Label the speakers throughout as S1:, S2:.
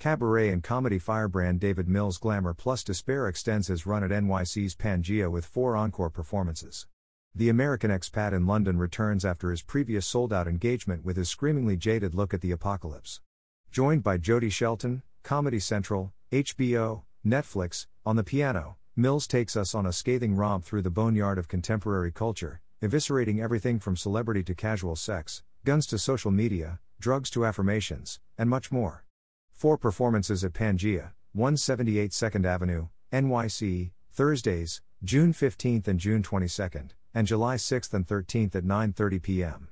S1: Cabaret and comedy firebrand David Mills' Glamour plus Despair extends his run at NYC's Pangea with four encore performances. The American expat in London returns after his previous sold out engagement with his screamingly jaded look at the apocalypse. Joined by Jody Shelton, Comedy Central, HBO, Netflix, on the piano, Mills takes us on a scathing romp through the boneyard of contemporary culture, eviscerating everything from celebrity to casual sex, guns to social media, drugs to affirmations, and much more. Four performances at Pangea, 178 2nd Avenue, NYC, Thursdays, June 15th and June 22nd, and July 6th and 13th at 9:30 p.m.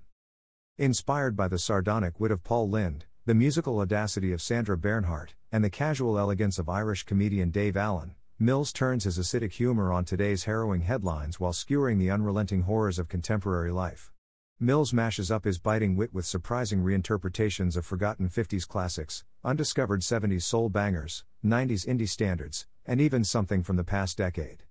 S1: Inspired by the sardonic wit of Paul Lynde, the musical audacity of Sandra Bernhard, and the casual elegance of Irish comedian Dave Allen, Mills turns his acidic humor on today's harrowing headlines while skewering the unrelenting horrors of contemporary life. Mills mashes up his biting wit with surprising reinterpretations of forgotten 50s classics, undiscovered 70s soul bangers, 90s indie standards, and even something from the past decade.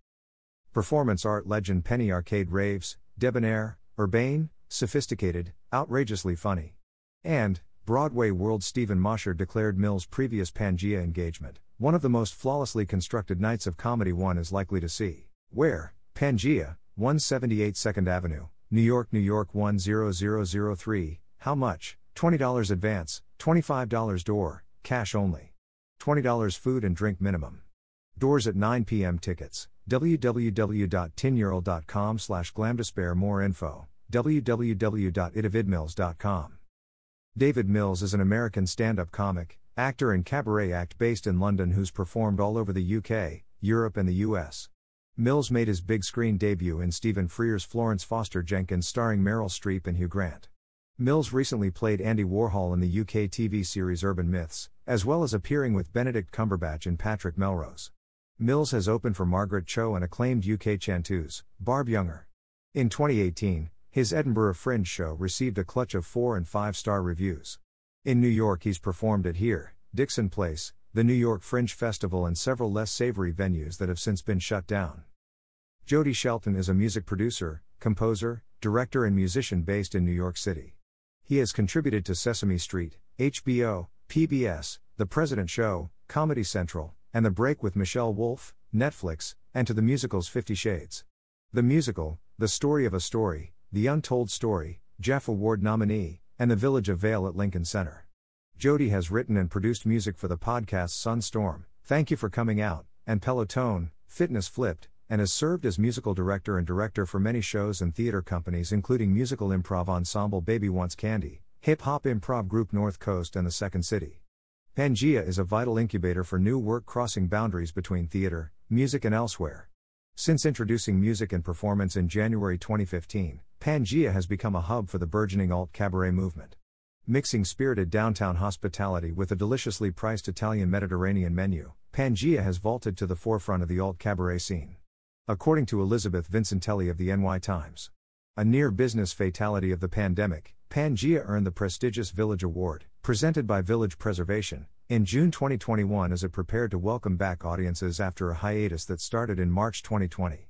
S1: Performance art legend Penny Arcade raves, debonair, urbane, sophisticated, outrageously funny. And, Broadway world Stephen Mosher declared Mills' previous Pangea engagement, one of the most flawlessly constructed nights of comedy one is likely to see. Where, Pangea, 178 2nd Avenue, New York, New York 10003. How much? $20 advance, $25 door, cash only. $20 food and drink minimum. Doors at 9 p.m. Tickets. www.tinyurl.com slash glamdespair More info. www.itavidmills.com. David Mills is an American stand up comic, actor, and cabaret act based in London who's performed all over the UK, Europe, and the US. Mills made his big screen debut in Stephen Frears' Florence Foster Jenkins starring Meryl Streep and Hugh Grant. Mills recently played Andy Warhol in the UK TV series Urban Myths, as well as appearing with Benedict Cumberbatch and Patrick Melrose. Mills has opened for Margaret Cho and acclaimed UK chanteuse, Barb Jungr. In 2018, his Edinburgh Fringe show received a clutch of four and five star reviews. In New York, he's performed at Here, Dixon Place, the New York Fringe Festival, and several less savory venues that have since been shut down. Jody Shelton is a music producer, composer, director, and musician based in New York City. He has contributed to Sesame Street, HBO, PBS, The President Show, Comedy Central, and The Break with Michelle Wolf, Netflix, and to the musicals Fifty Shades. The musical, The Story of a Story, The Untold Story, Jeff Award nominee, and The Village of Vale at Lincoln Center. Jody has written and produced music for the podcasts Sunstorm, Thank You for Coming Out, and Peloton, Fitness Flipped, and has served as musical director and director for many shows and theater companies including musical improv ensemble Baby Wants Candy, hip hop improv group North Coast and the Second City. Pangea is a vital incubator for new work crossing boundaries between theater, music, and elsewhere. Since introducing music and performance in January 2015, Pangea has become a hub for the burgeoning alt cabaret movement. Mixing spirited downtown hospitality with a deliciously priced Italian Mediterranean menu, Pangea has vaulted to the forefront of the alt cabaret scene. According to Elizabeth Vincentelli of the NY Times, a near business fatality of the pandemic, Pangea earned the prestigious Village Award, presented by Village Preservation, in June 2021 as it prepared to welcome back audiences after a hiatus that started in March 2020.